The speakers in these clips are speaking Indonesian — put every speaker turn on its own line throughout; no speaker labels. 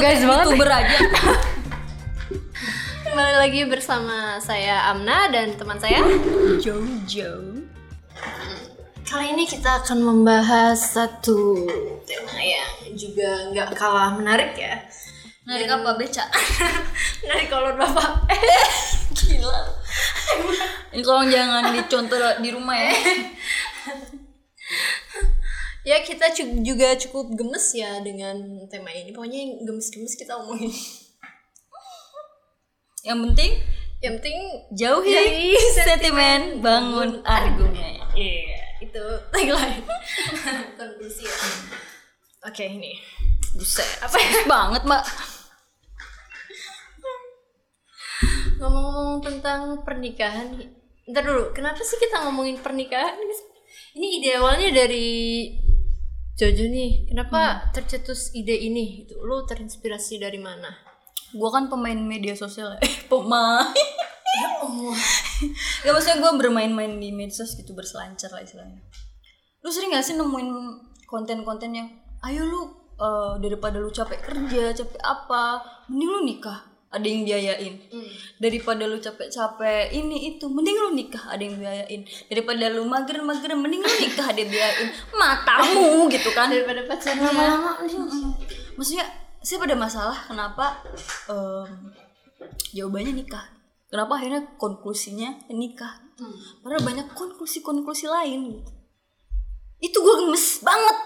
guys. Banget
youtuber aja
Kembali lagi bersama saya Amna dan teman saya.
Jojo
Kali ini kita akan membahas satu tema yang juga nggak kalah menarik ya.
Narik apa beca?
Menarik kolor bapak.
Gila Ini tolong jangan dicontoh di rumah ya
ya kita juga cukup gemes ya dengan tema ini. Pokoknya yang gemes-gemes kita omongin.
Yang penting
Yang penting
jauhi
Jauhi
sentimen bangun argumen
Iya, itu tagline. Konklusi ya. Oke, ini.
Buset apa banget mbak
Ngomong-ngomong tentang pernikahan, ntar dulu, kenapa sih kita ngomongin pernikahan? Ini ide awalnya dari Jojo nih. Kenapa tercetus ide ini? Itu lu terinspirasi dari mana?
Gue kan pemain media sosial ya Eh pemain
Ya Allah.
Gak maksudnya gue bermain-main di medsos gitu berselancar lah istilahnya Lu sering gak sih nemuin konten-konten yang Ayo lu eh, daripada lu capek kerja, capek apa Mending lu nikah ada yang biayain. Daripada lu capek-capek ini itu mending lu nikah ada yang biayain. Daripada lu mager-mager mending lu nikah ada yang biayain. Matamu gitu kan?
Daripada pacaran.
Lama-lama maksudnya saya pada masalah kenapa em, jawabannya nikah? Kenapa akhirnya konklusinya nikah? Padahal banyak konklusi-konklusi lain gitu. Itu gue gemes banget.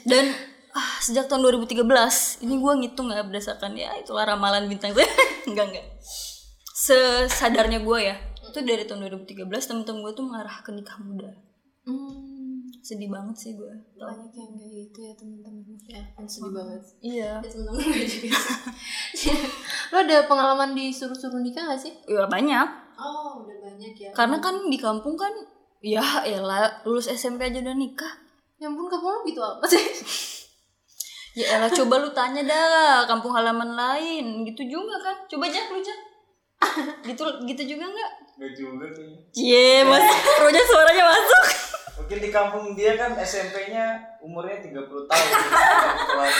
Dan ah, sejak tahun 2013 ini gue ngitung ya berdasarkan ya itulah ramalan bintang gue enggak enggak sesadarnya gue ya itu dari tahun 2013 temen-temen gue tuh mengarah ke nikah muda
Hmm,
sedih banget sih gue
banyak yang kayak gitu ya teman-teman. Ya, kan sedih banget.
iya
Ya, teman-teman gue juga. Lo ada pengalaman disuruh-suruh nikah gak sih?
ya banyak
Oh, udah banyak ya.
karena kan di kampung kan ya elah lulus SMP aja udah nikah
Ya ampun, kamu lo gitu apa sih?
ya elah coba lu tanya dah kampung halaman lain gitu juga kan coba aja lu Jak. gitu gitu juga nggak
Gak juga kayaknya.
Cie, mas Roja suaranya masuk.
Mungkin di kampung dia kan SMP-nya umurnya 30 tahun. Luas.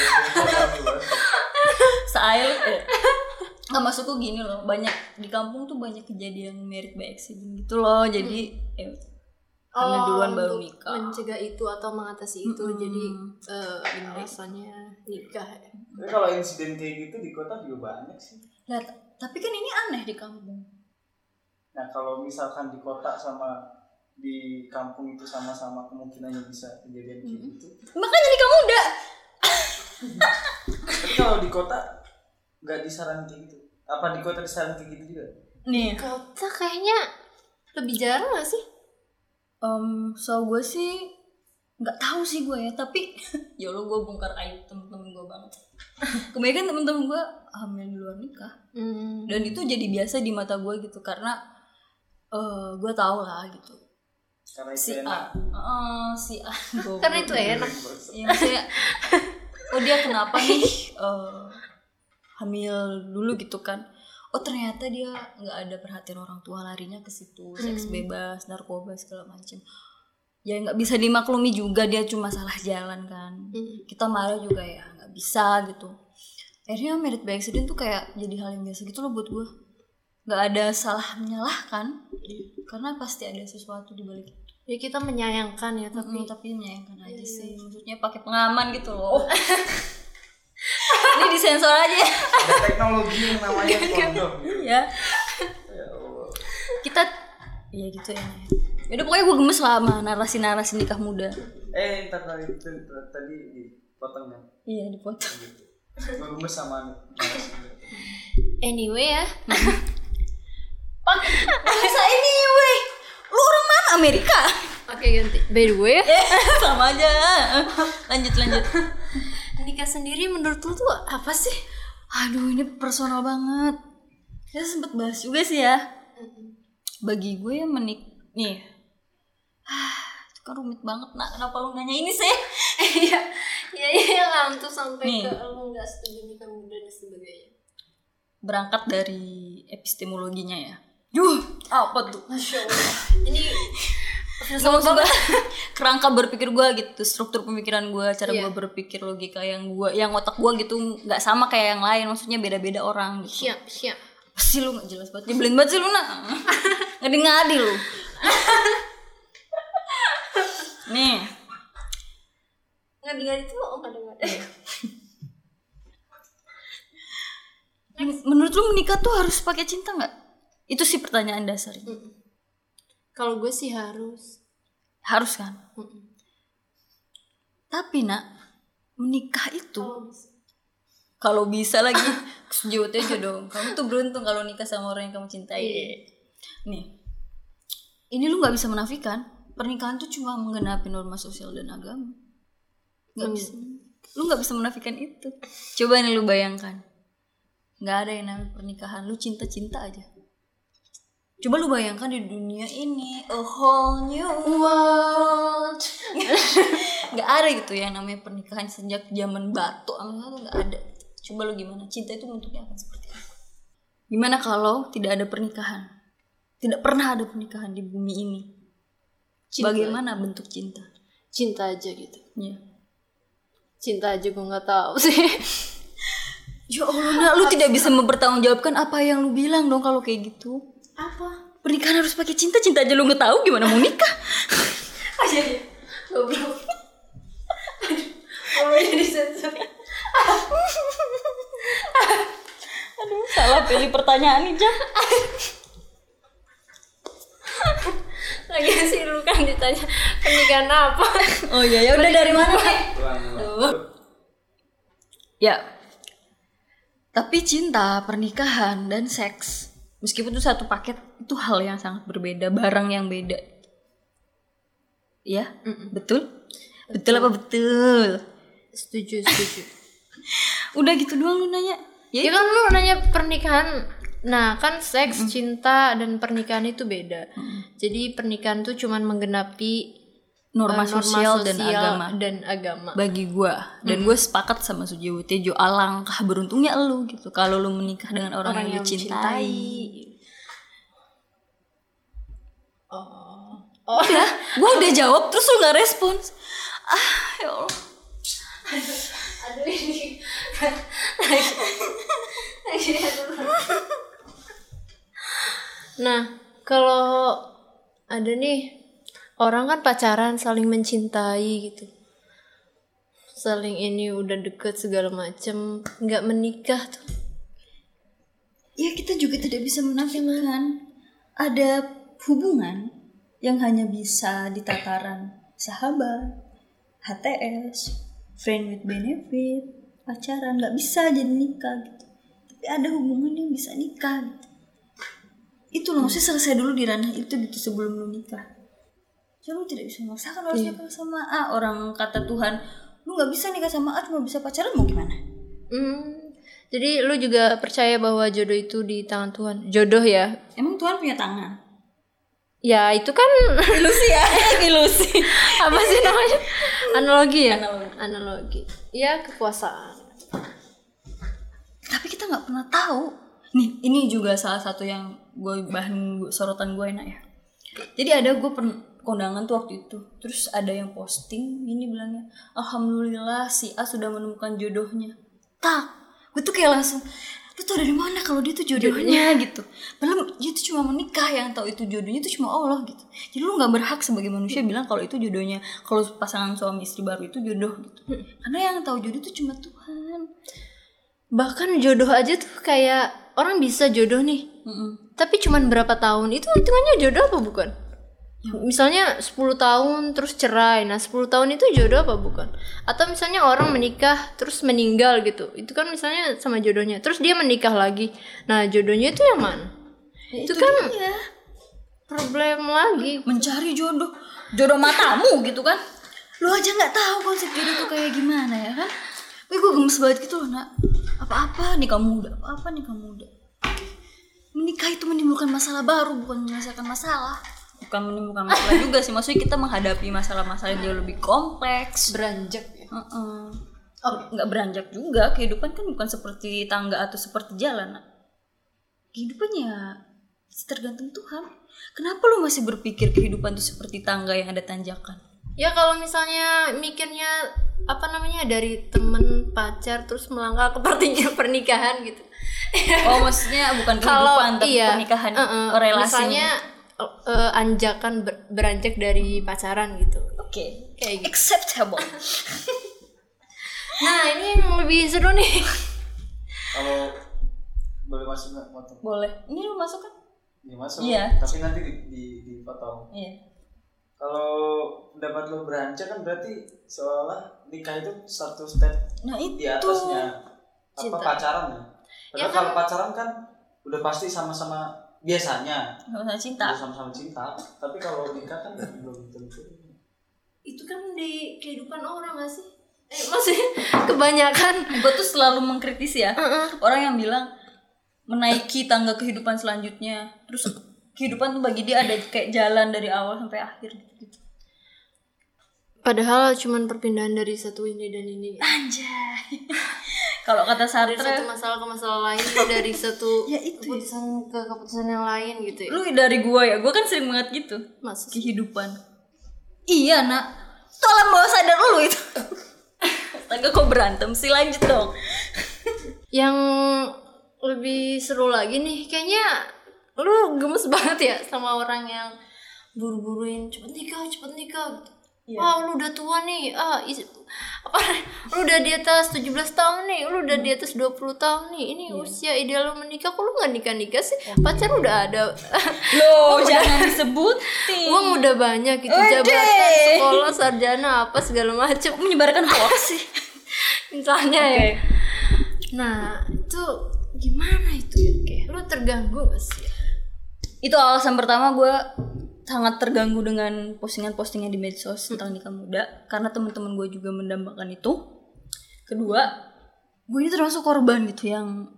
Sail. Eh. Nggak masukku gini loh, banyak di kampung tuh banyak kejadian merit by accident gitu loh. Jadi ya, karena duluan baru nikah.
mencegah itu atau mengatasi itu jadi eh alasannya nikah ya.
Tapi kalau insiden kayak gitu di kota juga banyak sih.
Lah, tapi kan ini aneh di kampung.
Nah kalau misalkan di kota sama di kampung itu sama-sama kemungkinannya bisa kejadian kayak gitu.
Makanya nikah muda.
Tapi kalau di kota nggak disarankan kayak gitu. Apa di kota disarankan kayak gitu juga?
Nih,
Kota kayaknya lebih jarang gak sih?
Um, so gue sih nggak tahu sih gue ya tapi ya Allah gue bongkar aib temen-temen gue banget kebanyakan temen-temen gue hamil di luar nikah
Hmm.
dan itu jadi biasa di mata gue gitu karena eh gue tau lah gitu
Karena itu
si
enak.
A eh, si A.
Karena itu enak.
Iya, maksudnya oh dia kenapa nih eh, hamil dulu gitu kan oh ternyata dia nggak ada perhatian orang tua larinya ke situ seks bebas narkoba segala macem. Ya nggak bisa dimaklumi juga dia cuma salah jalan kan.
Hmm.
kita marah juga ya nggak bisa gitu. Akhirnya merit by accident tuh kayak jadi hal yang biasa gitu loh buat gue nggak ada salah menyalahkan karena pasti ada sesuatu di balik itu.
Ya kita menyayangkan ya tapi
tapi tapi menyayangkan aja sih. Maksudnya pakai pengaman gitu loh ini disensor aja
Ada teknologi yang namanya kondom. gitu.
ya
Ya Allah.
kita ya gitu ya Yaudah pokoknya gue gemes lah sama narasi-narasi nikah muda
Eh, ntar tadi tadi- tadi dipotong ya.
Iya dipotong
Gue gemes sama
anyway ya.
Pakai bahasa ini weh Lu orang mana Amerika?
Oke ganti. By the way,
Eh, sama aja Lanjut lanjut
nikah sendiri menurut lu tuh apa sih?
Aduh ini personal banget Kita sempet bahas juga sih ya Bagi gue ya menik Nih Ah, itu kan rumit banget nak Kenapa lu nanya ini sih?
Iya, iya iya lah untuk sampai
Nih.
ke lu nggak setuju nikah muda dan sebagainya.
Berangkat dari epistemologinya ya Yuh, apa tuh?
Masya Allah. Ini
juga kerangka berpikir gue gitu struktur pemikiran gue cara gue berpikir logika yang gue yang otak gue gitu nggak sama kayak yang lain maksudnya beda-beda orang gitu.
Siap siap.
Pasti lu nggak jelas banget nyebelin banget sih lu nak. Ngadi ngadi lu. Nih.
Ngadi ngadi itu oh ngadi ngadi
men- menurut lu menikah tuh harus pakai cinta nggak? Itu sih pertanyaan dasarnya
kalau gue sih harus.
Harus kan? Tapi nak menikah itu kalau bisa. Lagi sejauh jodoh kamu tuh beruntung kalau nikah sama orang yang kamu cintai. Nih ini lu nggak bisa menafikan pernikahan tuh cuma menggenapi norma sosial dan agama. Nggak bisa. Lu nggak bisa menafikan itu. Coba nih lu bayangkan. Nggak ada yang namanya pernikahan lu cinta cinta aja coba lu bayangkan di dunia ini a whole new world. Nggak ada gitu yang namanya pernikahan sejak zaman batu amin tuh nggak ada. Coba lu gimana? Cinta itu bentuknya akan seperti apa? Gimana kalau tidak ada pernikahan? Tidak pernah ada pernikahan di bumi ini? Bagaimana bentuk cinta?
Cinta aja gitu.
Ya
cinta aja gue nggak tahu sih.
Ya Allah nak lu tidak bisa mempertanggungjawabkan apa yang lu bilang dong kalau kayak gitu
apa?
Pernikahan harus pakai cinta cinta aja lu nggak tahu gimana mau nikah.
Aja ya goblok. Aduh, jadi sensor
aduh salah pilih pertanyaan nih Jam
lagi sih lu kan ditanya pernikahan apa?
Oh iya ya udah dari mana? Ya. Tapi cinta pernikahan dan seks meskipun itu satu paket itu hal yang sangat berbeda barang yang beda. Ya betul? Betul. Apa betul?
Setuju setuju.
Udah gitu doang lu nanya
ya? Kan lu nanya pernikahan. Nah kan seks cinta dan pernikahan itu beda. Jadi pernikahan tuh cuman menggenapi
norma,
eh,
sosial, dan agama.
dan agama.
Bagi gua. Dan gue sepakat sama Sujiwo Tejo alangkah beruntungnya lu gitu. Kalau lu menikah dengan orang, yang, lu cintai.
oh.
Udah gue udah jawab terus lu nggak respons ah ya Allah.
Aduh ini. Lagi lagi aduh. nah kalau ada nih orang kan pacaran saling mencintai gitu. Saling ini udah deket segala macem nggak menikah tuh.
Ya kita juga tidak bisa menafikan ada hubungan yang hanya bisa di tataran sahabat HTS friend with benefit pacaran nggak bisa jadi nikah gitu. Tapi ada hubungan yang bisa nikah gitu. Itu loh maksudnya selesai dulu di ranah itu gitu sebelum lu nikah so lu tidak bisa memaksakan harus nikah sama A orang kata Tuhan lu nggak bisa nikah sama A cuma bisa pacaran mau gimana
Hmm, jadi lu juga percaya bahwa jodoh itu di tangan Tuhan. Jodoh ya.
emang Tuhan punya tangan
Ya itu kan
ilusi ya ilusi
apa sih namanya? Analogi ya?
Analogi.
Analogi. Ya kekuasaan.
tapi kita nggak pernah tahu nih ini juga salah satu yang gue bahan sorotan gue enak ya jadi ada gue pernah kondangan tuh waktu itu. Terus ada yang posting ini bilangnya alhamdulillah si A sudah menemukan jodohnya. Tak gue tuh kayak langsung lu tau dari mana kalau dia tuh jodohnya? Gitu. Padahal dia tuh cuma menikah yang tahu itu jodohnya itu cuma Allah gitu. Jadi lu nggak berhak sebagai manusia bilang kalau itu jodohnya kalau pasangan suami istri baru itu jodoh gitu. Karena yang tahu jodoh itu cuma Tuhan.
Bahkan jodoh aja tuh kayak orang bisa jodoh nih.
Mm-mm.
Tapi cuman berapa tahun itu hitungannya jodoh apa bukan? Misalnya 10 tahun terus cerai. Nah, 10 tahun itu jodoh apa bukan? Atau misalnya orang menikah terus meninggal gitu. Itu kan misalnya sama jodohnya. Terus dia menikah lagi. Nah, jodohnya itu yang mana? itu, kan
dia.
problem lagi.
mencari jodoh jodoh matamu gitu kan lu aja nggak tahu konsep jodoh tuh kayak gimana ya kan Wih gue gemes banget gitu loh nak apa-apa nikah muda apa-apa nikah muda menikah itu menimbulkan masalah baru bukan menyelesaikan masalah bukan menimbulkan masalah juga sih. Maksudnya kita menghadapi masalah-masalah yang jauh lebih kompleks.
Beranjak ya.
Heeh. Oh, nggak beranjak juga. Kehidupan kan bukan seperti tangga atau seperti jalan. Nak kehidupan ya tergantung Tuhan. Kenapa lu masih berpikir kehidupan itu seperti tangga yang ada tanjakan?
Ya kalau misalnya mikirnya apa namanya dari temen pacar terus melangkah ke pertinya pernikahan gitu.
oh maksudnya bukan
Kalau
kehidupan tapi
iya,
pernikahan
eh,
oh, relasinya.
Misalnya eh, anjakan ber- beranjak dari pacaran gitu.
oke
Kayak gitu.
acceptable
Nah ini yang lebih seru nih.
Kalau boleh masuk nggak foto?
boleh ini lu masuk kan
Ya masuk.
Iya.
Tapi nanti di, di, dipotong.
iya
Kalau pendapat lo beranjak kan berarti seolah nikah itu satu step
nah itu
di atasnya apa
Cinta.
pacaran ya. Padahal
Ya kan-
kalau pacaran kan udah pasti sama-sama biasanya
sama cinta
sama-sama cinta. Tapi kalau nikah kan belum tentu.
Itu kan di kehidupan orang gak sih? Eh, maksudnya kebanyakan.
gue tuh selalu mengkritisi ya orang yang bilang menaiki tangga kehidupan selanjutnya terus kehidupan tuh bagi dia ada kayak jalan dari awal sampai akhir gitu
Padahal cuman perpindahan dari satu ini dan ini.
anjay. Kalau kata
Dari
Sartre.
satu masalah ke masalah lain, dari satu
Ya, itu ya.
keputusan ke keputusan yang lain gitu ya.
lu dari gua ya? Gua kan sering banget gitu.
Mas,
kehidupan. Iya nak. Tolong bawa sadar lu itu. Astaga kok berantem sih? Lanjut dong.
Yang lebih seru lagi nih, kayaknya lu gemes banget ya sama orang yang buru-buruin cepet nikah, cepet nikah gitu. Wah, lu udah tua nih. Ah, is- apa lu udah di atas 17 tahun nih, lu udah di atas 20 tahun nih. Ini usia ideal lu menikah, kok lu gak nikah-nikah sih? Pacar udah ada.
lo jangan disebutin
Uang udah banyak gitu,
Wede.
jabatan, sekolah, sarjana, apa segala macem.
menyebarkan hoax sih
Misalnya ya. Nah, itu gimana itu ya? Kayak lu terganggu gak sih?
itu alasan pertama gue sangat terganggu dengan postingan-postingan di medsos tentang nikah muda karena teman-teman gue juga mendambakan itu. Kedua gue ini termasuk korban gitu yang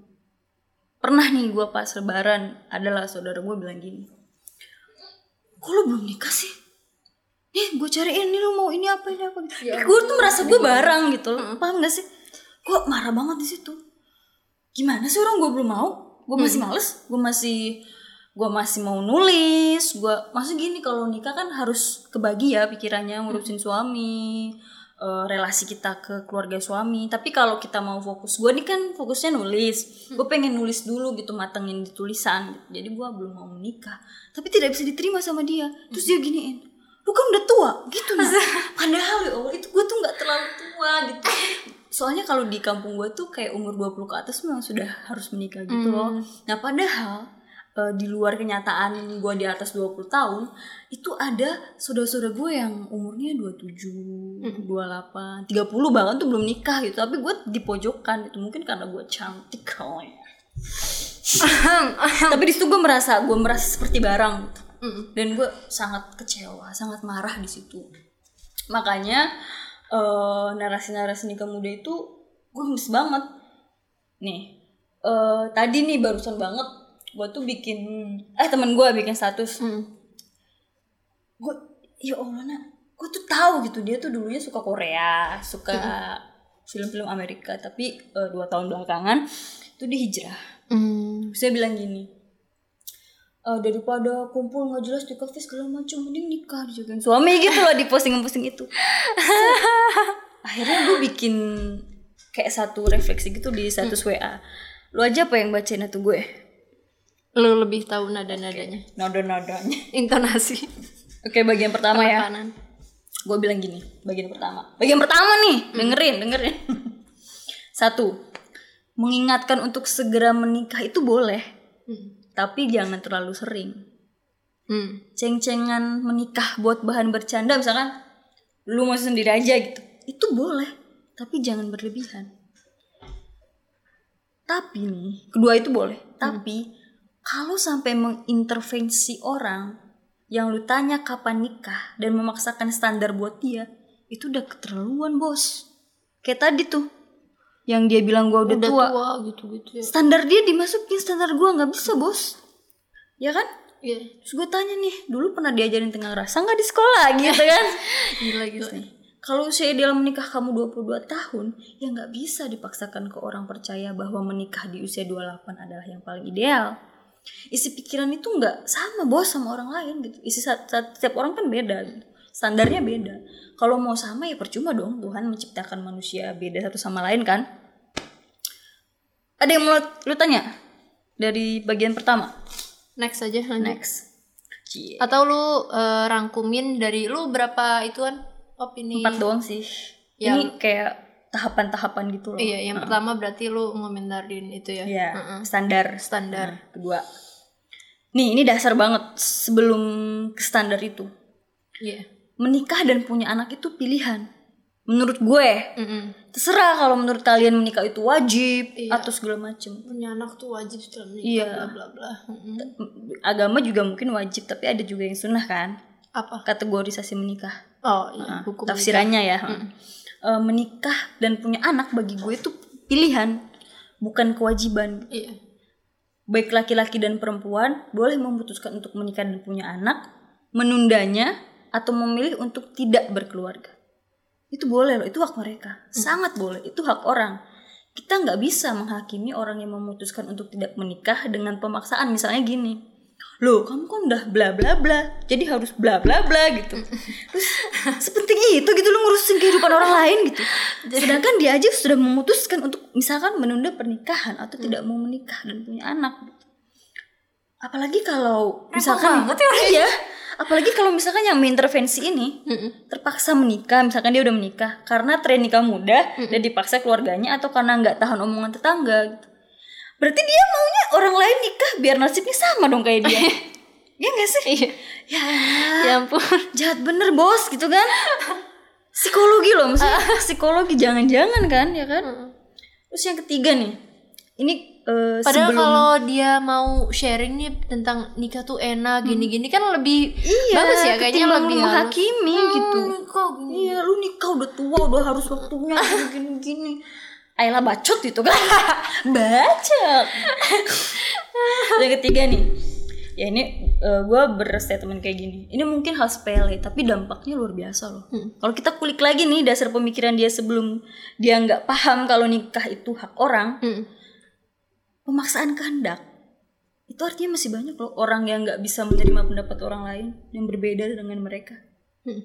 pernah nih gue pas lebaran adalah saudara gue bilang gini kok lu belum nikah sih? Nih gue cariin nih lu mau ini apa ini apa? Gitu. gue tuh merasa gue barang gitu loh. Paham gak sih? Gue marah banget di situ. Gimana sih orang gue belum mau? Gue masih males gue masih gue masih mau nulis gue masih gini kalau nikah kan harus kebagi ya pikirannya ngurusin suami eh, relasi kita ke keluarga suami. Tapi kalau kita mau fokus gue nih kan fokusnya nulis. Gue pengen nulis dulu gitu matengin di tulisan jadi gue belum mau menikah tapi tidak bisa diterima sama dia. Terus dia giniin lu kan udah tua. Gitu nah padahal ya Allah itu gue tuh nggak terlalu tua gitu. Soalnya kalau di kampung gue tuh kayak umur 20 ke atas memang sudah harus menikah gitu loh. Nah padahal eh, di luar kenyataan gue di atas 20 tahun itu ada saudara-saudara gue yang umurnya 27, 28, 30 bahkan tuh belum nikah gitu. Tapi gue di pojokan itu mungkin karena gue cantik kali. Ya tapi di situ gue merasa gue merasa seperti barang gitu. dan gue sangat kecewa sangat marah di situ. Makanya eh, narasi-narasi nikah muda itu gue gemes banget. Nih eh, tadi nih barusan banget gue tuh bikin eh temen gue bikin status. Gue ya allah nak gue tuh tahu gitu dia tuh dulunya suka Korea suka film-film Amerika tapi eh, dua tahun belakangan itu dia hijrah.
Hmm.
saya bilang gini "Eh, daripada kumpul nggak jelas di kafe segala macam mending nikah dijagain suami gitu loh di postingan-posting itu. Akhirnya gue bikin kayak satu refleksi gitu di status WA lu aja apa yang bacain itu gue
Lu lebih tahu nada-nadanya.
nada-nadanya
Intonasi.
oke bagian pertama ya.
Kanan.
gue bilang gini bagian pertama. Bagian pertama nih dengerin dengerin. Satu mengingatkan untuk segera menikah itu boleh tapi jangan terlalu sering.
Hmm.
ceng-cengan menikah buat bahan bercanda misalkan lu mau sendiri aja gitu. Itu boleh tapi jangan berlebihan. Tapi nih kedua itu boleh tapi kalau sampai mengintervensi orang yang lu tanya kapan nikah dan memaksakan standar buat dia itu udah keterlaluan bos kayak tadi tuh yang dia bilang gua udah,
Udah
tua.
tua gitu-gitu ya.
standar dia dimasukin standar gua nggak bisa bos ya kan
Iya.
Terus gue tanya nih, dulu pernah diajarin tengah rasa nggak di sekolah gitu kan?
Gila gila.
Kalau usia ideal menikah kamu 22 tahun, ya nggak bisa dipaksakan ke orang percaya bahwa menikah di usia 28 adalah yang paling ideal. Isi pikiran itu nggak sama bos sama orang lain gitu. Isi setiap orang kan beda gitu. standarnya beda. Kalau mau sama ya percuma dong. Tuhan menciptakan manusia beda satu sama lain kan? Ada yang mau lu tanya? Dari bagian pertama.
Next aja lanjut.
Next. Cie.
atau lu eh, rangkumin dari lu berapa ituan? Opini
empat doang sih.
Ya.
ini kayak tahapan-tahapan gitu loh.
Iya yang pertama berarti lu ngomentarin itu ya?
Iya,
Heeh.
standar.
Standar.
Nah, kedua. Nih ini dasar banget sebelum ke standar itu.
Iya.
Menikah dan punya anak itu pilihan. Menurut gue.
Mm-mm.
terserah kalau menurut kalian menikah itu wajib
Iya.
atau segala macem.
Punya anak tuh wajib setelah menikah
Iya.
bla bla bla.
Agama juga mungkin wajib tapi ada juga yang sunnah kan?
Apa?
Kategorisasi menikah.
Oh iya.
Nah,
hukum
tafsirannya ya Eh, menikah dan punya anak bagi gue itu pilihan bukan kewajiban
iya
baik laki-laki dan perempuan boleh memutuskan untuk menikah dan punya anak, menundanya atau memilih untuk tidak berkeluarga. Itu boleh loh, itu hak mereka. Sangat boleh, itu hak orang. Kita nggak bisa menghakimi orang yang memutuskan untuk tidak menikah dengan pemaksaan. Misalnya gini, loh kamu kan udah bla bla bla, jadi harus bla bla bla gitu. Terus sepenting itu gitu lo ngurusin kehidupan orang lain gitu. Sedangkan dia aja sudah memutuskan untuk misalkan menunda pernikahan atau tidak mau menikah dan punya anak. Gitu. Apalagi kalau misalkan
banget ya
iya, apalagi kalau misalkan yang mengintervensi ini
Mm-mm.
terpaksa menikah, misalkan dia udah menikah karena tren nikah muda dan dipaksa keluarganya atau karena nggak tahan omongan tetangga gitu. Berarti dia maunya orang lain nikah biar nasibnya sama dong kayak dia. ya nggak sih?
iya
Ya,
ya ampun
jahat bener bos gitu kan? Psikologi loh, maksudnya psikologi jangan-jangan kan, ya kan? Terus yang ketiga nih, ini eh,
Padahal
sebelum
kalau dia mau sharing nih tentang nikah tuh enak gini-gini kan lebih
iya,
bagus ya kayaknya lebih
menghakimi gitu.
Kok gini?
Iya, lu nikah udah tua, udah harus waktunya gini-gini. Ayolah bacot gitu kan. bacot. yang ketiga nih. Ya ini gue berstatement kayak gini. Ini mungkin hal sepele, tapi dampaknya luar biasa loh. Kalau kita kulik lagi nih dasar pemikiran dia sebelum dia nggak paham kalau nikah itu hak orang,
Mm.
pemaksaan kehendak itu artinya masih banyak loh orang yang nggak bisa menerima pendapat orang lain yang berbeda dengan mereka.
Mm.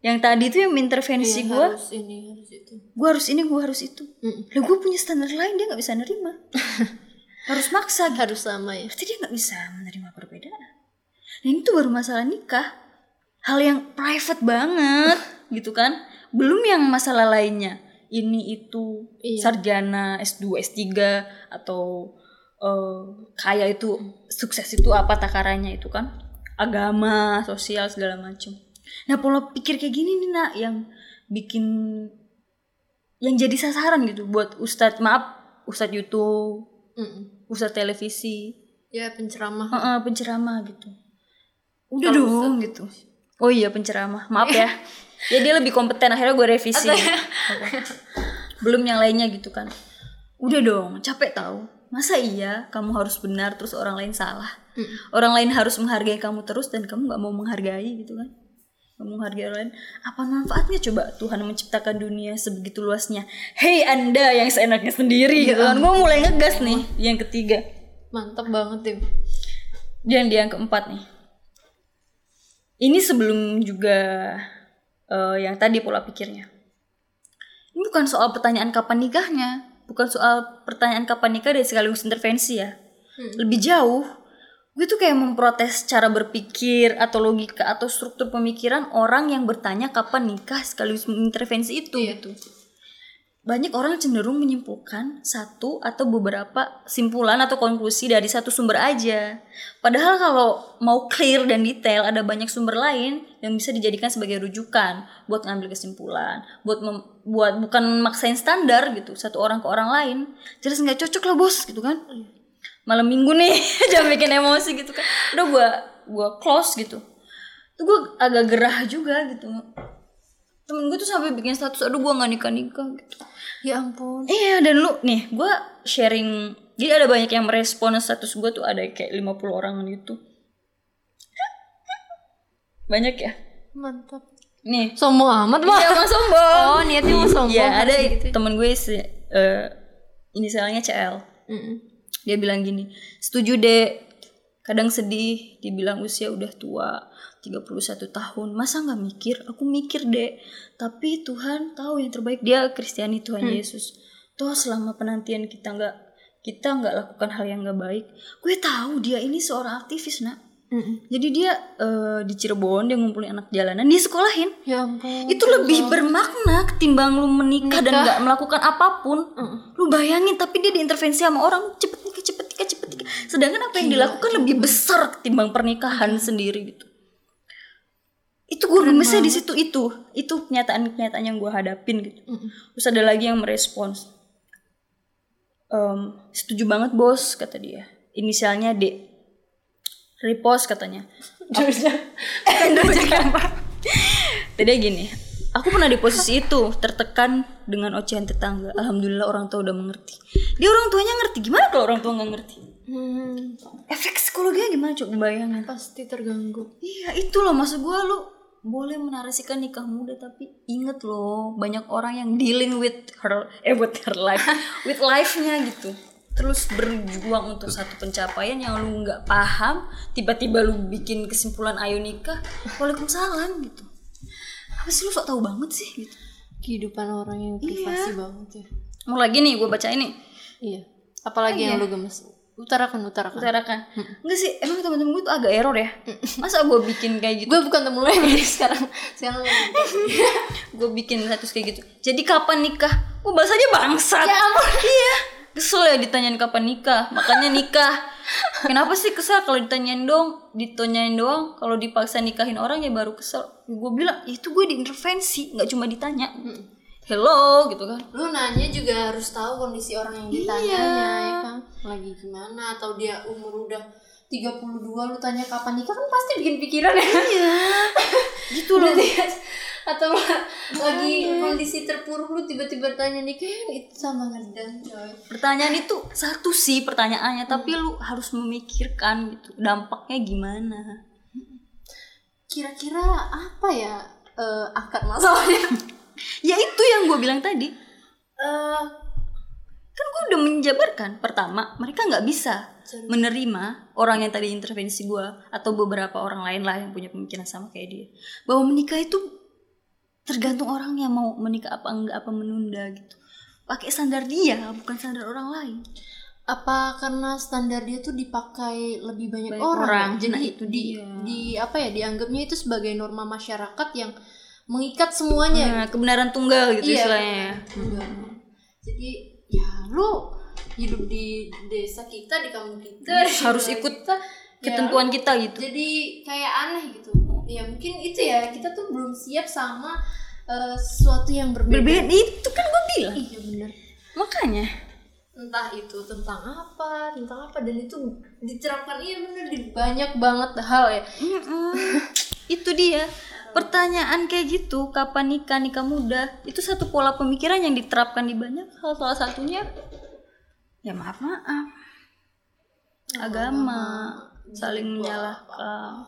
Yang tadi itu yang intervensi
Iya,
gue,
harus ini harus itu.
gue harus ini, gue harus itu.
Mm.
Lah gue punya standar lain dia nggak bisa nerima. harus maksa gitu.
Harus sama ya.
Berarti dia nggak bisa menerima perbedaan. Nah ini tuh baru masalah nikah. Hal yang private banget gitu kan. Belum yang masalah lainnya. Ini itu
Iya.
sarjana S2, S3 atau eh, kaya itu sukses itu apa takarannya itu kan. Agama, sosial segala macam. Nah pola pikir kayak gini nih nak yang bikin yang jadi sasaran gitu buat ustadz maaf ustadz YouTube,
Mm.
ustadz televisi,
Ya penceramah.
Heeh, penceramah gitu. Udah
Kalau
dong gitu. Oh iya penceramah. Maaf ya. ya dia lebih kompeten akhirnya gue revisi. Oke. Belum yang lainnya gitu kan. Udah dong, capek tahu. Masa iya kamu harus benar terus orang lain salah? Orang lain harus menghargai kamu terus dan kamu nggak mau menghargai gitu kan? Menghargai orang lain. Apa manfaatnya coba Tuhan menciptakan dunia sebegitu luasnya? Hei anda yang seenaknya sendiri gitu kan? Gue mulai ngegas nih. Yang ketiga.
Mantap banget tim.
Dan yang keempat nih. Ini sebelum juga eh, yang tadi pola pikirnya. Ini bukan soal pertanyaan kapan nikahnya, bukan soal pertanyaan kapan nikah dan sekaligus intervensi ya. Lebih jauh, gue tuh kayak memprotes cara berpikir atau logika atau struktur pemikiran orang yang bertanya kapan nikah sekaligus mengintervensi itu gitu. Banyak orang cenderung menyimpulkan satu atau beberapa simpulan atau konklusi dari satu sumber aja. Padahal kalau mau clear dan detail ada banyak sumber lain yang bisa dijadikan sebagai rujukan buat ngambil kesimpulan, buat mem- buat bukan maksain standar gitu satu orang ke orang lain. Jelas nggak cocok lah bos gitu kan. Malam minggu nih jangan bikin emosi gitu kan. Udah gua gua close gitu. Tuh gue agak gerah juga gitu. Temen gue tuh sampai bikin status aduh gua nggak nikah nikah gitu.
Ya ampun.
Iya dan lu nih gue sharing jadi ada banyak yang merespon status gue tuh ada kayak 50 orang gitu banyak ya
Mantap.
nih
Sombong amat lah.
Iya emang sombong
Oh, niatnya mau sombong
Iya ada
gitu.
temen gue si, eh, inisialnya CL
Mm-mm.
Dia bilang gini setuju deh kadang sedih dibilang usia udah tua 31 tahun. Masa nggak mikir? Aku mikir deh tapi Tuhan tahu yang terbaik. Dia Kristiani Tuhan Yesus. Toh selama penantian kita nggak kita nggak lakukan hal yang nggak baik gue tahu dia ini seorang aktivis nak jadi dia eh, di Cirebon dia ngumpulin anak jalanan dia sekolahin
Ya ampun.
itu lebih bermakna ketimbang lu menikah, dan nggak melakukan apa pun. Lu bayangin tapi dia diintervensi sama orang cepet nikah cepet nikah cepet nikah. Sedangkan apa yang dilakukan lebih besar ketimbang pernikahan sendiri gitu. Itu gue gemesnya di situ itu. Itu kenyataan kenyataan yang gue hadapin gitu. Terus ada lagi yang merespons. Em, setuju banget bos kata dia. Inisialnya D repost katanya Jadi gini, aku pernah di posisi itu, tertekan dengan ocehan tetangga. Alhamdulillah orang tua udah mengerti. Dia orang tuanya ngerti, gimana kalau orang tua nggak ngerti?
Hmm,
Efek psikologinya gimana coba bayangin?
pasti terganggu.
Iya itu loh maksud gue lu boleh menarasikan nikah muda tapi inget loh banyak orang yang dealing with her eh with her life with life-nya gitu terus berjuang untuk satu pencapaian yang lu nggak paham tiba-tiba lu bikin kesimpulan ayo nikah waalaikumsalam gitu. Apa sih lu sok tahu banget sih gitu?
Kehidupan orang yang privasi banget ya.
mau lagi nih gue baca ini.
Iya. Apalagi yang lu gemes. Utarakan, utarakan.
utarakan. Enggak sih emang temen-temen gue tuh agak error ya? Masa gue bikin kayak gitu?
Gue bukan temu lu yang sekarang. Sekarang lu.
gue bikin. Status kayak gitu. Jadi kapan nikah? Gue bahas aja bangsat. Iya kesel ya ditanyain kapan nikah. Makanya nikah. Kenapa sih kesel kalau ditanyain dong? Ditanyain doang. Kalau dipaksa nikahin orang ya baru kesel. Gue bilang "Ya itu gue diintervensi nggak cuma ditanya. Hello gitu kan.
Lu nanya juga harus tahu kondisi orang yang ditanyanya ya kan? Lagi gimana? Atau dia umur udah 32 lu tanya kapan nikah kan pasti bikin pikiran ya
iya gitu loh.
Atau lagi kondisi terpuruk lu tiba-tiba tanya nikah itu sama ngedang coy?
Pertanyaan itu satu sih pertanyaannya tapi lu harus memikirkan gitu dampaknya gimana?
Kira-kira apa ya eh, akar masalahnya?
Ya itu yang gue bilang tadi.
Eh,
kan gue udah menjabarkan pertama mereka nggak bisa menerima orang yang tadi intervensi gue atau beberapa orang lain lah yang punya pemikiran sama kayak dia bahwa menikah itu tergantung orang yang mau menikah apa enggak apa menunda gitu pakai standar dia bukan standar orang lain
apa karena standar dia tuh dipakai lebih banyak,
Banyak
orang,
orang.
ya? jadi
Nah, itu
di,
dia.
di apa ya dianggapnya itu sebagai norma masyarakat yang mengikat semuanya
nah, kebenaran tunggal gitu
Iya.
istilahnya ya.
Enggak. jadi ya lu hidup di desa kita di kampung kita
Harus
negara
ikut
kita, ya.
ketentuan kita gitu.
Jadi kayak aneh gitu. Ya mungkin itu ya. Kita tuh belum siap sama eh, sesuatu yang berbeda,
berbeda. Itu kan gue bilang.
Iya bener.
Makanya.
Entah itu tentang apa tentang apa. Dan itu diterapkan iya bener. Di banyak banget hal ya.
Mm-mm. itu dia pertanyaan kayak gitu kapan nikah nikah muda itu satu pola pemikiran yang diterapkan di banyak hal. Salah satunya ya maaf maaf. Agama saling menyalahkan.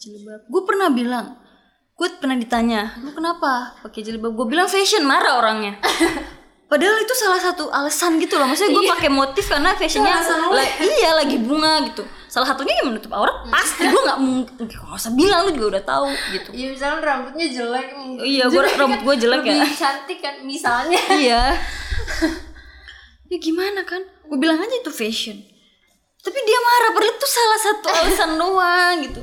Jilbab. Gue pernah bilang gue pernah ditanya lu kenapa pakai jilbab? Gue bilang fashion marah orangnya Padahal itu salah satu alasan gitu loh. Maksudnya gue pakai motif karena fashionnya la- iya lagi bunga gitu. Salah satunya yang menutup aurat pasti gue nggak mungkin nggak usah bilang lu juga udah tahu gitu.
ya misalnya rambutnya jelek
Iya, gua rambut gue jelek ya.
lebih cantik kan misalnya
iya. ya gimana kan? Gue bilang aja itu fashion. Tapi dia marah padahal itu salah satu alasan doang gitu.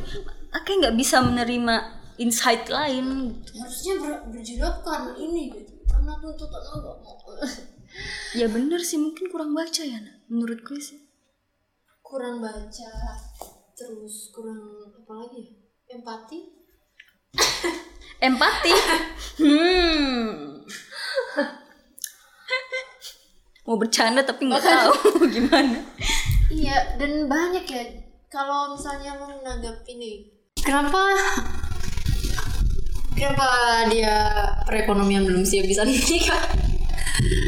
Akhirnya nggak bisa menerima insight lain gitu.
harusnya ber- berjilbab karena ini gitu
Ya bener sih mungkin kurang baca ya nak. Menurut gue sih.
kurang baca terus kurang apa lagi ya? empati
Empati. hmm. Mau bercanda tapi nggak tahu gimana.
iya dan banyak ya kalau misalnya lo menanggapi nih kenapa kenapa dia perekonomian belum siap bisa nikah?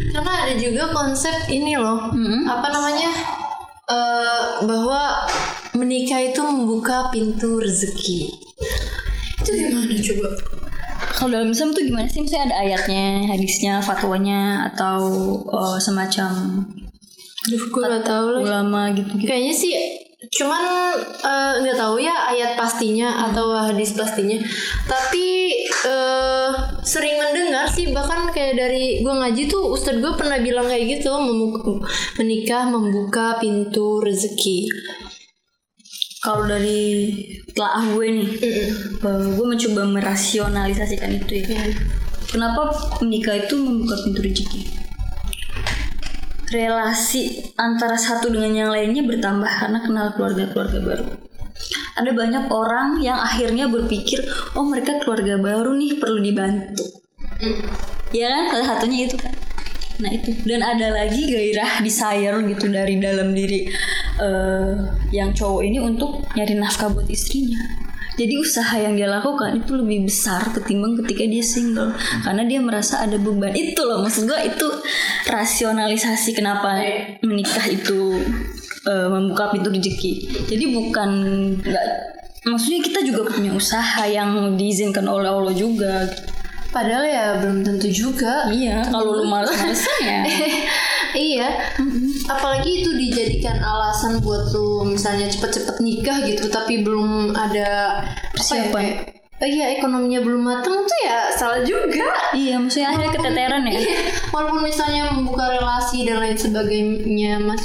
Karena ada juga konsep ini loh. Apa namanya? Eh, bahwa menikah itu membuka pintu rezeki. Itu gimana coba?
Kalau dalam Islam tuh gimana sih? Misalnya ada ayatnya, hadisnya, fatwanya, atau eh, semacam
Duh, gue gak tau lah
ulama gitu-gitu.
Kayaknya sih cuman eh, nggak tahu ya ayat pastinya atau hadis pastinya. Tapi eh, sering mendengar sih bahkan kayak dari gue ngaji tuh ustadz gue pernah bilang kayak gitu menikah membuka pintu rezeki.
Kalau dari telaah gue nih eh, gue mencoba merasionalisasikan itu ya. Kenapa menikah itu membuka pintu rezeki relasi antara satu dengan yang lainnya bertambah karena kenal keluarga-keluarga baru. Ada banyak orang yang akhirnya berpikir oh mereka keluarga baru nih perlu dibantu. Ya kan? Salah satunya itu kan. Nah itu. Dan ada lagi gairah desire gitu dari dalam diri eh, yang cowok ini untuk nyari nafkah buat istrinya jadi usaha yang dia lakukan itu lebih besar ketimbang ketika dia single. Karena dia merasa ada beban. Itu loh maksud gue itu rasionalisasi kenapa menikah itu eh, membuka pintu rezeki. Jadi bukan nggak maksudnya kita juga punya usaha yang diizinkan oleh Allah juga.
Padahal ya belum tentu juga.
Iya kalau lu males-malesan ya
iya. Apalagi itu dijadikan alasan buat lu misalnya cepet-cepet nikah gitu tapi belum ada
Persiapan.
apa ya, Oh iya ekonominya belum matang tuh ya salah juga
iya maksudnya akhirnya keteteran ya
Iya, walaupun misalnya membuka relasi dan lain sebagainya mas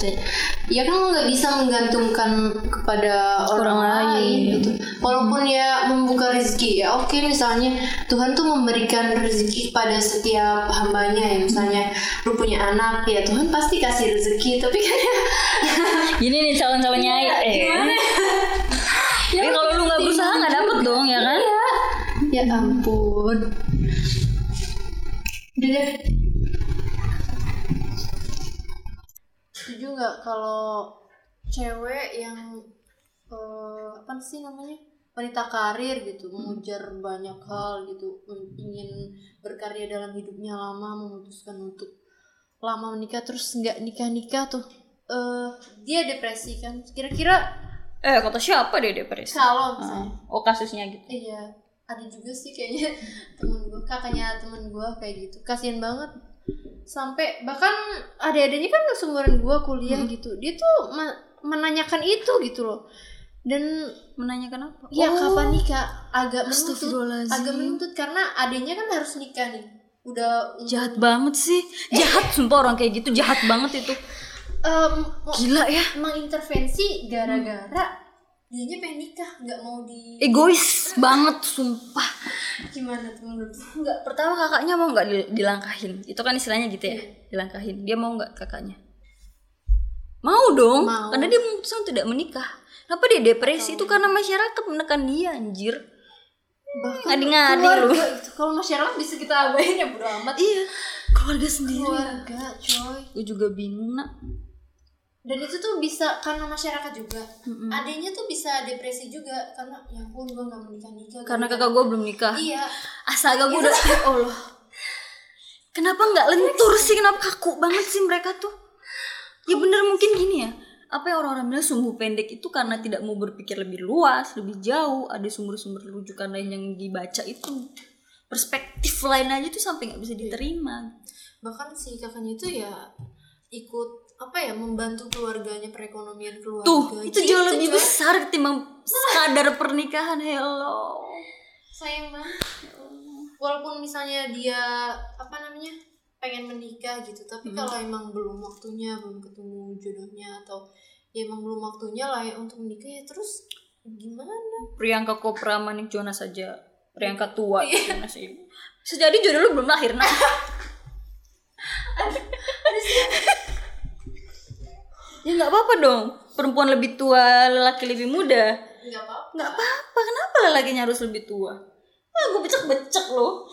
ya, ya kan lo nggak bisa menggantungkan kepada orang,
Orang
lain,
lain.
gitu walaupun ya membuka rezeki ya oke misalnya Tuhan tuh memberikan rezeki pada setiap hambanya ya misalnya lu punya anak ya Tuhan pasti kasih rezeki tapi kan ya
Gini nih calon-calonnya
Iya,
eh.
gimana?
Ya, kalau lu nggak berusaha nggak dapet dong ya kan?
ya ampun Udah deh. Setuju nggak kalau cewek yang eh, apa sih namanya wanita karir gitu mengejar banyak hal gitu ingin berkarya dalam hidupnya lama memutuskan untuk lama menikah terus nggak nikah nikah tuh eh dia depresi kan kira-kira
Eh kata siapa deh depresi?
kalau misalnya
Oh kasusnya gitu.
Iya, ada juga sih kayaknya temen gue, kakaknya temen gue kayak gitu. Kasian banget. Sampai bahkan adik-adiknya kan seumuran gue kuliah gitu. Dia tuh me- menanyakan itu gitu loh. Dan
Menanyakan apa?
ya
Oh,
kapan nikah? Agak menuntut, agak menuntut karena adiknya kan harus nikah nih. Udah
Jahat banget sih. Jahat sumpah orang kayak gitu jahat banget itu.
mau-
Gila ya.
mengintervensi gara-gara dianya pengen nikah, nggak mau di
Egois banget sumpah.
gimana tuh menurut? Nggak
Pertama kakaknya mau nggak di- dilangkahin? Itu kan istilahnya gitu ya, dilangkahin. Dia mau nggak kakaknya? Mau dong,
Mau.
karena dia memutuskan tidak menikah. Kenapa dia depresi? Itu karena masyarakat menekan dia anjir.
bahkan
Ngadi-ngadi lu.
kalau masyarakat bisa kita abain ya bodo amat
Iya, keluarga sendiri.
keluarga coy
Gue juga bingung nak.
Dan itu tuh bisa karena masyarakat juga adanya tuh bisa depresi juga karena ya ampun gue nggak menikah nikah
Karena kakak gue belum nikah.
iya
Astaga gue udah ya Allah. Kenapa nggak lentur sih? Kenapa kaku banget sih mereka tuh? Ya bener mungkin gini ya. Apa yang orang-orang bilang sumbu pendek itu karena tidak mau berpikir lebih luas, lebih jauh. Ada sumber-sumber rujukan lain yang dibaca itu. Perspektif lain aja tuh sampai nggak bisa diterima.
bahkan si kakaknya itu ya ikut apa ya membantu keluarganya perekonomian keluarga.
Tuh, itu
Gitu,
jauh lebih
coy.
besar ketimbang sekadar pernikahan. Hello.
sayang banget. Walaupun misalnya dia apa namanya pengen menikah gitu tapi kalau emang belum waktunya belum ketemu jodohnya atau ya emang belum waktunya lah ya untuk menikah ya terus gimana?
Priyanka Kopra Manik Jonas saja Priyanka tua Jonas ini. Sejadi jodoh lu belum lahir nah ya nggak apa-apa dong. Perempuan lebih tua lelaki lebih muda.
Nggak apa
nggak apa-apa. Kenapa lelakinya harus lebih tua? Ah gue becek-becek loh.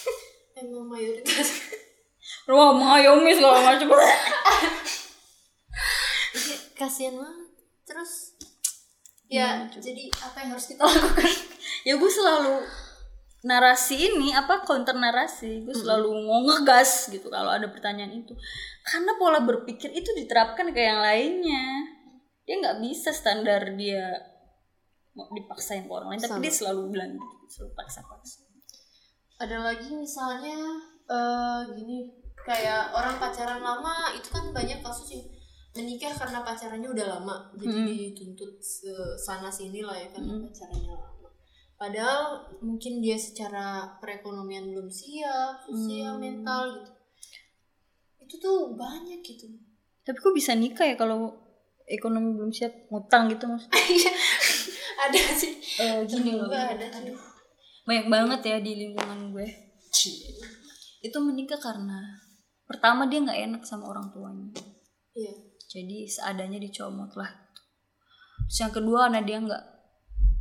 Emang mayoritas.
Wah, mengayomi segala macam.
kasihan banget. Terus ya jadi apa yang harus kita lakukan?
Ya gue selalu narasi ini apa counter narasi. Gue selalu mau ngegas gitu kalau ada pertanyaan itu. Karena pola berpikir itu diterapkan ke yang lainnya. Dia nggak bisa standar dia mau dipaksain ke orang lain tapi dia selalu bilang gitu selalu paksa-paksa.
Ada lagi misalnya eh gini kayak orang pacaran lama itu kan banyak kasus yang menikah karena pacarannya udah lama. Jadi dituntut se- sana sini lah ya karena pacarannya lama padahal mungkin dia secara perekonomian belum siap sosial mental gitu. Itu tuh banyak gitu.
Tapi kok bisa nikah ya kalau ekonomi belum siap? Ngutang gitu maksudnya?
Iya. ada sih.
Eh, gini loh
ada sih.
banyak banget ya di lingkungan gue. Itu menikah karena pertama dia nggak enak sama orang tuanya.
Iya.
Jadi seadanya dicomot lah. Terus yang kedua karena dia nggak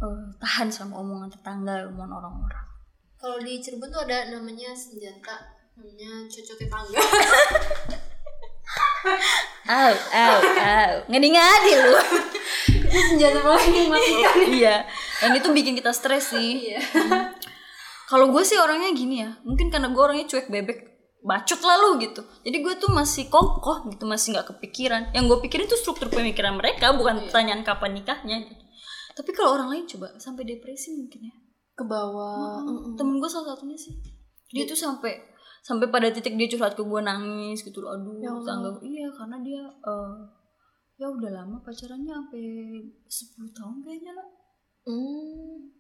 eh, tahan sama omongan tetangga omongan orang-orang
kalau di Cirebon tuh ada namanya senjata namanya cocok tetangga
Au, au, au. Ngadi-ngadi lu.
itu senjata paling mematikan
iya. Dan itu bikin kita stres sih.
iya
Kalau gue sih orangnya gini ya. Mungkin karena gue orangnya cuek bebek. Bacot lalu gitu. Jadi gue tuh masih kokoh gitu. Masih nggak kepikiran. Yang gue pikirin tuh struktur pemikiran mereka. Bukan pertanyaan kapan nikahnya. Gitu. Tapi kalau orang lain coba sampai depresi mungkin ya.
ke bawah
Temen gue salah satunya sih. Dia tuh sampai sampai pada titik dia curhat ke gue nangis gitu loh. Aduh,
Ya
tangga iya karena dia eh, ya udah lama pacarannya sampai 10 tahun kayaknya lah.
Hmm.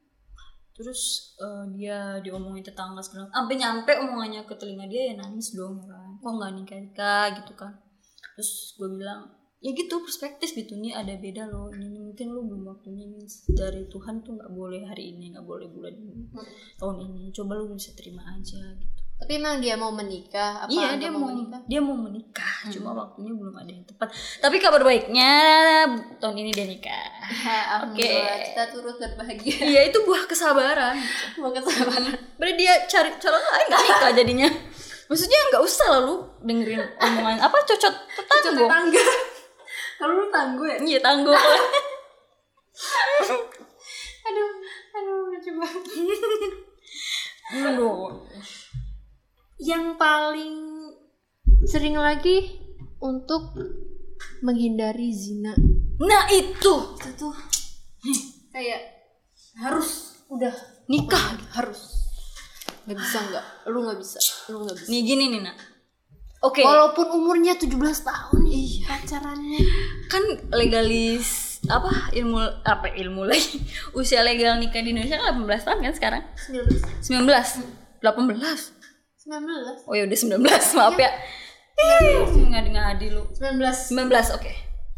Terus eh, dia diomongin tetangga segala sampai nyampe omongannya ke telinga dia ya nangis dong ya kan. Kok nggak nikah nikah gitu kan. Terus gue bilang ya gitu perspektif gitu nih ada beda loh. Ini mungkin lu belum waktunya dari Tuhan tuh nggak boleh hari ini nggak boleh bulan ini tahun ini. Coba lu bisa terima aja gitu.
Tapi emang dia mau menikah? Apa
iya dia mau
menikah?
dia mau menikah cuma waktunya belum ada yang tepat. Tapi kabar baiknya tahun ini dia nikah.
Alhamdulillah, kita turut berbahagia.
iya itu buah kesabaran.
Mau kesabaran.
berarti dia cari calon lain nikah jadinya? Maksudnya nggak usah lalu dengerin omongan apa cocok tetangga?
Tetangga. Kalau lu tangguh ya?
iya tangguh
Aduh, aduh, lucu banget.
Aduh.
Yang paling sering lagi untuk menghindari zina.
nah itu
Itu tuh kayak harus udah
nikah
harus nggak bisa nggak lu nggak bisa lu nggak bisa
nih gini nih nak oke.
Walaupun umurnya 17 tahun iya. pacarannya.
Kan legalis apa ilmu apa ilmu lagi? Usia legal nikah di Indonesia kan 18 tahun kan sekarang?
19
19 18
19
oh ya udah 19 maaf ya. Ih, ngadi ngadi lu
19
19 oke.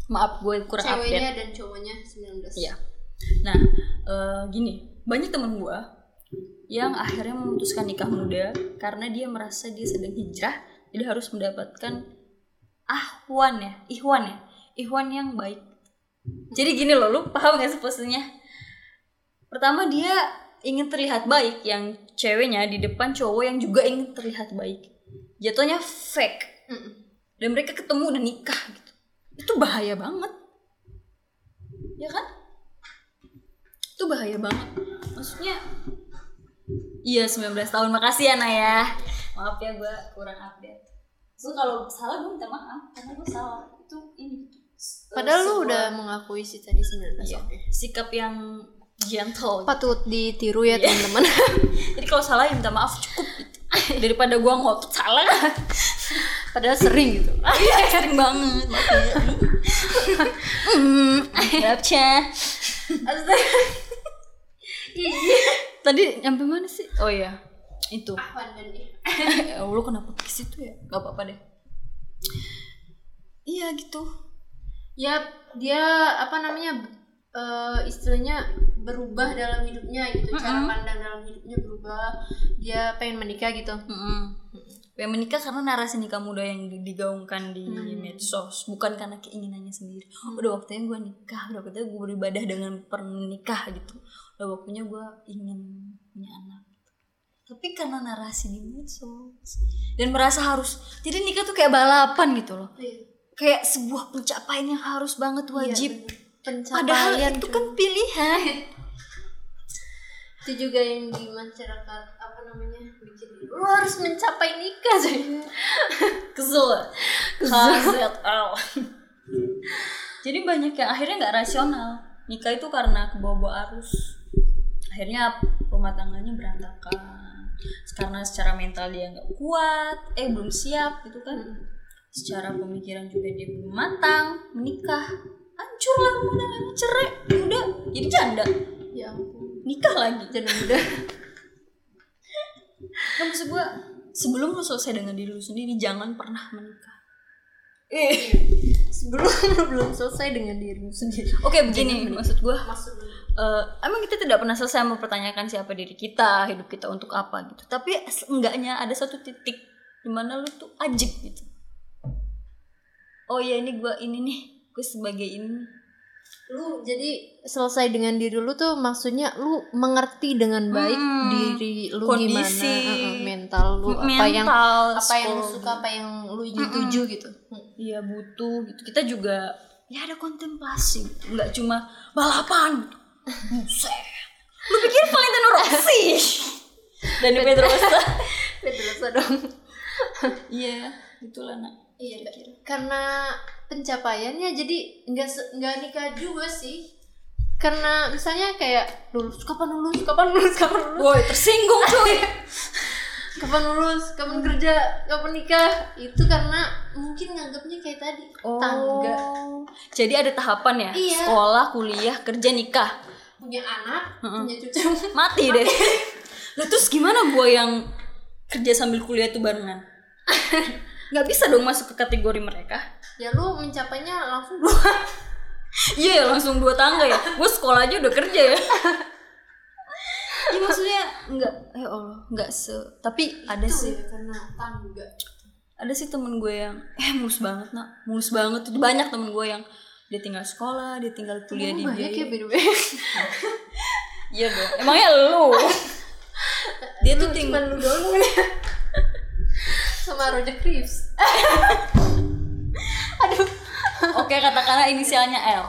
Maaf gue kurang update.
Ceweknya dan cowoknya 19
Iya. Nah, eh, gini, banyak temen gue yang akhirnya memutuskan nikah muda karena dia merasa dia sedang hijrah, jadi harus mendapatkan ahwan ya, ihwan ya, ihwan yang baik. Jadi gini loh, lu paham gak sih posisinya? Pertama dia ingin terlihat baik, yang ceweknya di depan cowok yang juga ingin terlihat baik. Jatuhnya fake.
Mm-mm.
Dan mereka ketemu dan nikah gitu. Itu bahaya banget. Ya kan? Itu bahaya banget. Maksudnya Iya 19 tahun makasih ya Naya Maaf ya gue kurang update. Gue kalau salah gue minta maaf Karena gue salah. Itu ini
padahal lu udah mengakui sih tadi 19
iya, Sikap yang gentle
patut ditiru ya teman-teman.
Jadi kalau salah ya minta maaf cukup gitu. Daripada gue ngotot salah.
Padahal sering gitu.
Iya sering banget Maaf ya Hmm Maafnya Tadi nyampe mana sih? Oh iya Itu. Ya Allah kenapa ke situ ya. Gak apa-apa deh. Iya gitu.
Ya dia apa namanya eh, istilahnya berubah dalam hidupnya gitu. Cara pandang dalam hidupnya berubah. Dia pengen menikah gitu.
Mm-mm. Pengen menikah karena narasi nikah muda yang digaungkan di
Hmm.
medsos. Bukan karena keinginannya sendiri. Udah waktunya gue nikah. Udah waktunya gue beribadah dengan pernikah gitu. Udah waktunya gue ingin punya anak tapi karena narasi di medsos. Dan merasa harus jadi nikah tuh kayak balapan gitu loh. Kayak sebuah pencapaian yang harus banget wajib. padahal
pencapaian
itu kan pilihan.
Itu juga yang di masyarakat apa namanya bikin lu harus mencapai nikah sih
kesel. Kesel. Jadi banyak yang akhirnya nggak rasional. Nikah itu karena kebawa arus. Akhirnya rumah tangganya berantakan karena secara mental dia nggak kuat eh belum siap gitu kan. Secara pemikiran juga dia belum matang menikah. Hancur lah rumah tangganya cerai udah jadi janda.
Ya ampun.
Nikah lagi.
Jadi muda.
Nah, maksud gue sebelum lu selesai dengan diri lu sendiri jangan pernah menikah. Eh
sebelum lu belum selesai dengan dirimu sendiri.
Oke begini maksud gue
masuk
eh, emang kita tidak pernah selesai mempertanyakan siapa diri kita, hidup kita untuk apa gitu. Tapi seenggaknya ada satu titik di mana lu tuh ajib gitu. Oh ya ini gua ini nih, gue sebagai ini.
lu jadi selesai dengan diri lu tuh maksudnya lu mengerti dengan baik
Hmm,
diri lu
kondisi,
gimana uh, uh, mental lu apa
mental,
yang apa yang lu suka apa yang lu ingin tuju gitu
Iya butuh gitu. Kita juga ya ada kontemplasi, gitu. nggak cuma balapan. Gitu. Buset. Lu pikir Valentino Rossi? Dan di Pedrosa.
Pedrosa dong
Iya, itulah nak.
iya karena pencapaiannya jadi nggak nggak nikah juga sih karena misalnya kayak lulus kapan lulus kapan lulus kapan lulus
Woi, tersinggung cuy.
kapan lulus kapan kerja kapan nikah itu karena mungkin nganggapnya kayak tadi tangga
Jadi ada tahapan ya?
Iya.
Sekolah, kuliah, kerja, nikah.
Punya anak punya cucu
Mati deh. Lu terus gimana gua yang kerja sambil kuliah tuh barengan? Nggak bisa dong masuk ke kategori mereka.
ya lu mencapainya langsung dua
Iya ya langsung dua tangga ya. Gue sekolah aja udah kerja ya. Iya maksudnya nggak, ya Allah, nggak se. Tapi ada sih,
ya karena tangga
ada sih temen gue yang eh mulus banget nak, mulus banget. Itu banyak temen gue yang dia tinggal sekolah, dia tinggal kuliah di
banyak
biaya.
ya beda
Iya dong. Emangnya lu? dia tuh tinggal
lu doang sama Roger Reeves aduh
Oke katakanlah inisialnya L.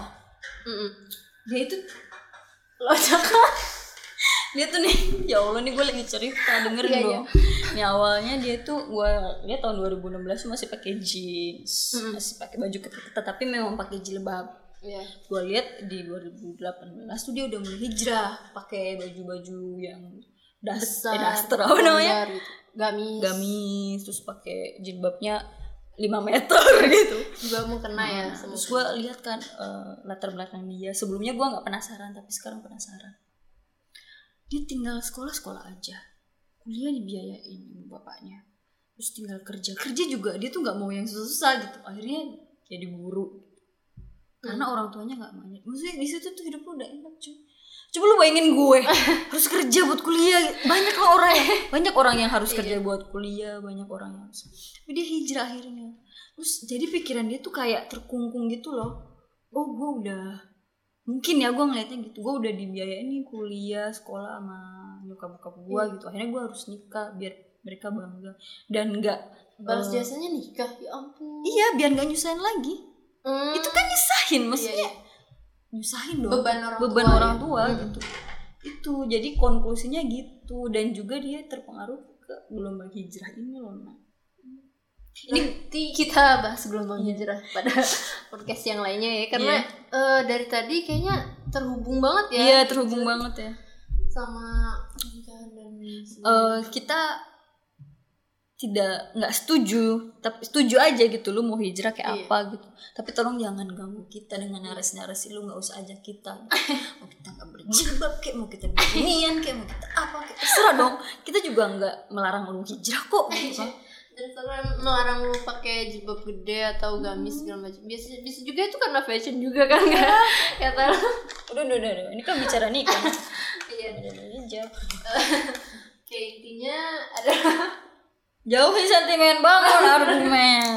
Mm-mm.
Dia itu
lo jangan
dia tuh nih ya Allah nih gue lagi cerita dengerin
Iya,
dong. Nih awalnya dia tuh gue dia tahun 2016 tuh masih pakai jeans, masih pakai baju ketat tapi memang pakai jilbab.
Iya.
Gue lihat di 2018 tuh dia udah mulai hijrah pakai baju-baju yang das,
besar
eh, daster apa namanya?
gitu. gamis
Gamis terus pakai jilbabnya 5 meter gitu.
juga mau kena ya semua
Terus gue lihat kan eh, latar belakang dia. Sebelumnya gue nggak penasaran, tapi sekarang penasaran. Dia tinggal sekolah sekolah aja, kuliah dibiayain sama bapaknya. Terus tinggal kerja, kerja juga dia tuh nggak mau yang susah gitu. Akhirnya jadi guru. Karena orang tuanya nggak mau. Maksudnya di situ tuh hidup lu udah enak cuy. Coba lu bayangin gue harus kerja buat kuliah. Banyak lah orang yang banyak orang yang harus kerja buat kuliah, banyak orang yang harus. Tapi dia hijrah akhirnya. Terus jadi pikiran dia tuh kayak terkungkung gitu loh. Oh gue udah mungkin ya gue ngeliatnya gitu. Gue udah dibiayain nih kuliah sekolah sama nyokap bokap gue gitu. Akhirnya gue harus nikah biar mereka bangga. Dan nggak
balas
eh,
jasanya nikah ya ampun.
Iya biar nggak nyusahin lagi.
Hmm.
itu kan nyusahin maksudnya
Iya,
nyusahin dong.
Beban orang
beban
tua
orang
ya.
tua gitu. Itu jadi konklusinya gitu. Dan juga dia terpengaruh ke gelombang hijrah ini loh.
Nanti kita bahas gelombang hijrah pada podcast yang lainnya ya. Karena eh, dari tadi kayaknya terhubung banget ya.
Iya terhubung banget ya.
Sama pernikahan dan
Eh, kita tidak nggak setuju tapi setuju aja gitu lu mau hijrah kayak
Iya.
apa gitu. Tapi tolong jangan ganggu kita dengan narasi-narasi lu nggak usah ajak kita. Mau kita nggak berjilbab kayak mau kita beginian kayak mau kita apa kayak terserah dong. Kita juga nggak melarang lu hijrah kok gitu. Kan.
Dan karena melarang lu pakai jilbab gede atau gamis segala macam. Biasa bisa juga itu karena fashion juga kan nggak kata lu
udah udah udah, ini kan bicara
iya.
Udah, udah, udah, jauh.
kayak intinya adalah
jauhin sentimen bangun argumen.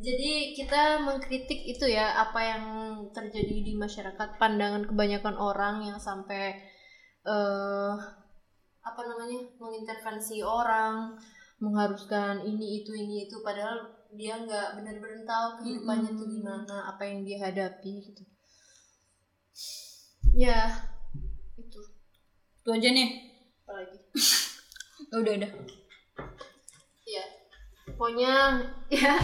Jadi kita mengkritik itu ya apa yang terjadi di masyarakat, pandangan kebanyakan orang yang sampai eh apa namanya mengintervensi orang, mengharuskan ini itu ini itu padahal dia nggak benar-benar tahu kehidupannya tuh gimana, apa yang dia hadapi gitu. Ya itu.
Itu aja nih.
Apalagi.
udah udah.
Iya. Pokoknya ya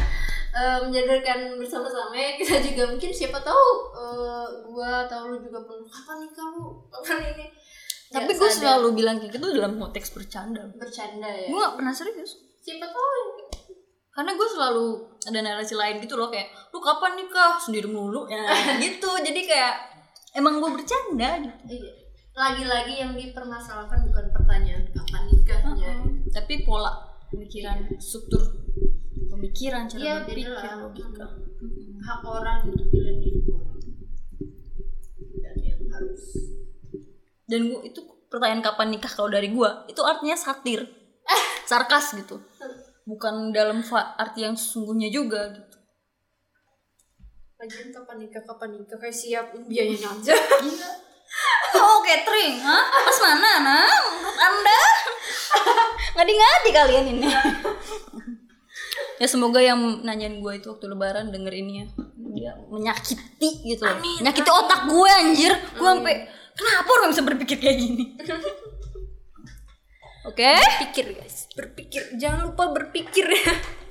eh, menjadarkan bersama-sama ya. Kita juga mungkin siapa tahu eh, gua atau lu juga pernah kapan nikah lu? Kapan ini
Tapi gue selalu bilang kayak gitu dalam konteks bercanda.
bercanda ya
Gue gak pernah serius.
siapa tahu yang
Karena gue selalu ada narasi lain gitu loh kayak lu kapan nikah sendiri mulu ya gitu. Jadi kayak emang gue bercanda gitu.
Iya. lagi-lagi yang dipermasalahkan bukan pertanyaan kapan nikahnya
Tapi pola pemikiran, struktur pemikiran, cara
Iya,
berpikir, logika.
hak orang untuk pilihan Dan
gue itu pertanyaan kapan nikah kalau dari gue itu artinya satir, sarkas gitu. Bukan dalam arti yang sesungguhnya juga gitu.
lagian kapan nikah kapan nikah kayak siap biayanya aja
Gila. Oh catering, hah? Pas mana, nah? Menurut anda? Ngadi-ngadi kalian ini. ya semoga yang nanyain gue itu waktu lebaran denger ini ya. Dia menyakiti gitu loh. Menyakiti otak gue anjir. Gue sampai kenapa orang bisa berpikir kayak gini? Oke?
pikir guys berpikir jangan lupa berpikir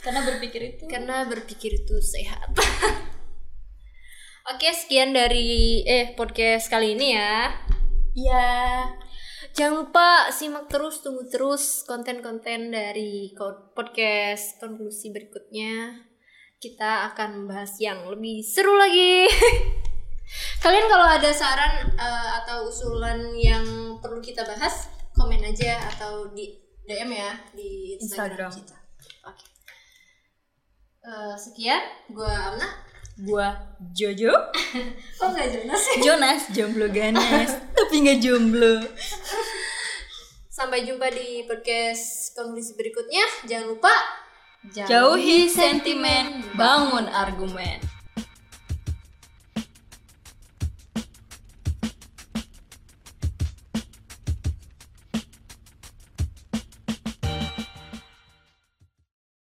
Karena berpikir itu
karena berpikir itu sehat Oke, sekian dari eh podcast kali ini ya. Ya, jangan lupa simak terus, tunggu terus konten-konten dari podcast konklusi berikutnya. Kita akan membahas yang lebih seru lagi. Kalian kalau ada saran eh, atau usulan yang perlu kita bahas, komen aja atau di DM ya di Instagram,
Instagram.
kita. Oke. Eh, sekian, gua Amna.
Gua Jojo
Kok nggak jelas sih?
Jonas jomblo ganas Tapi gak jomblo
Sampai jumpa di podcast konklusi berikutnya. Jangan lupa
Jauhi sentimen Bangun argumen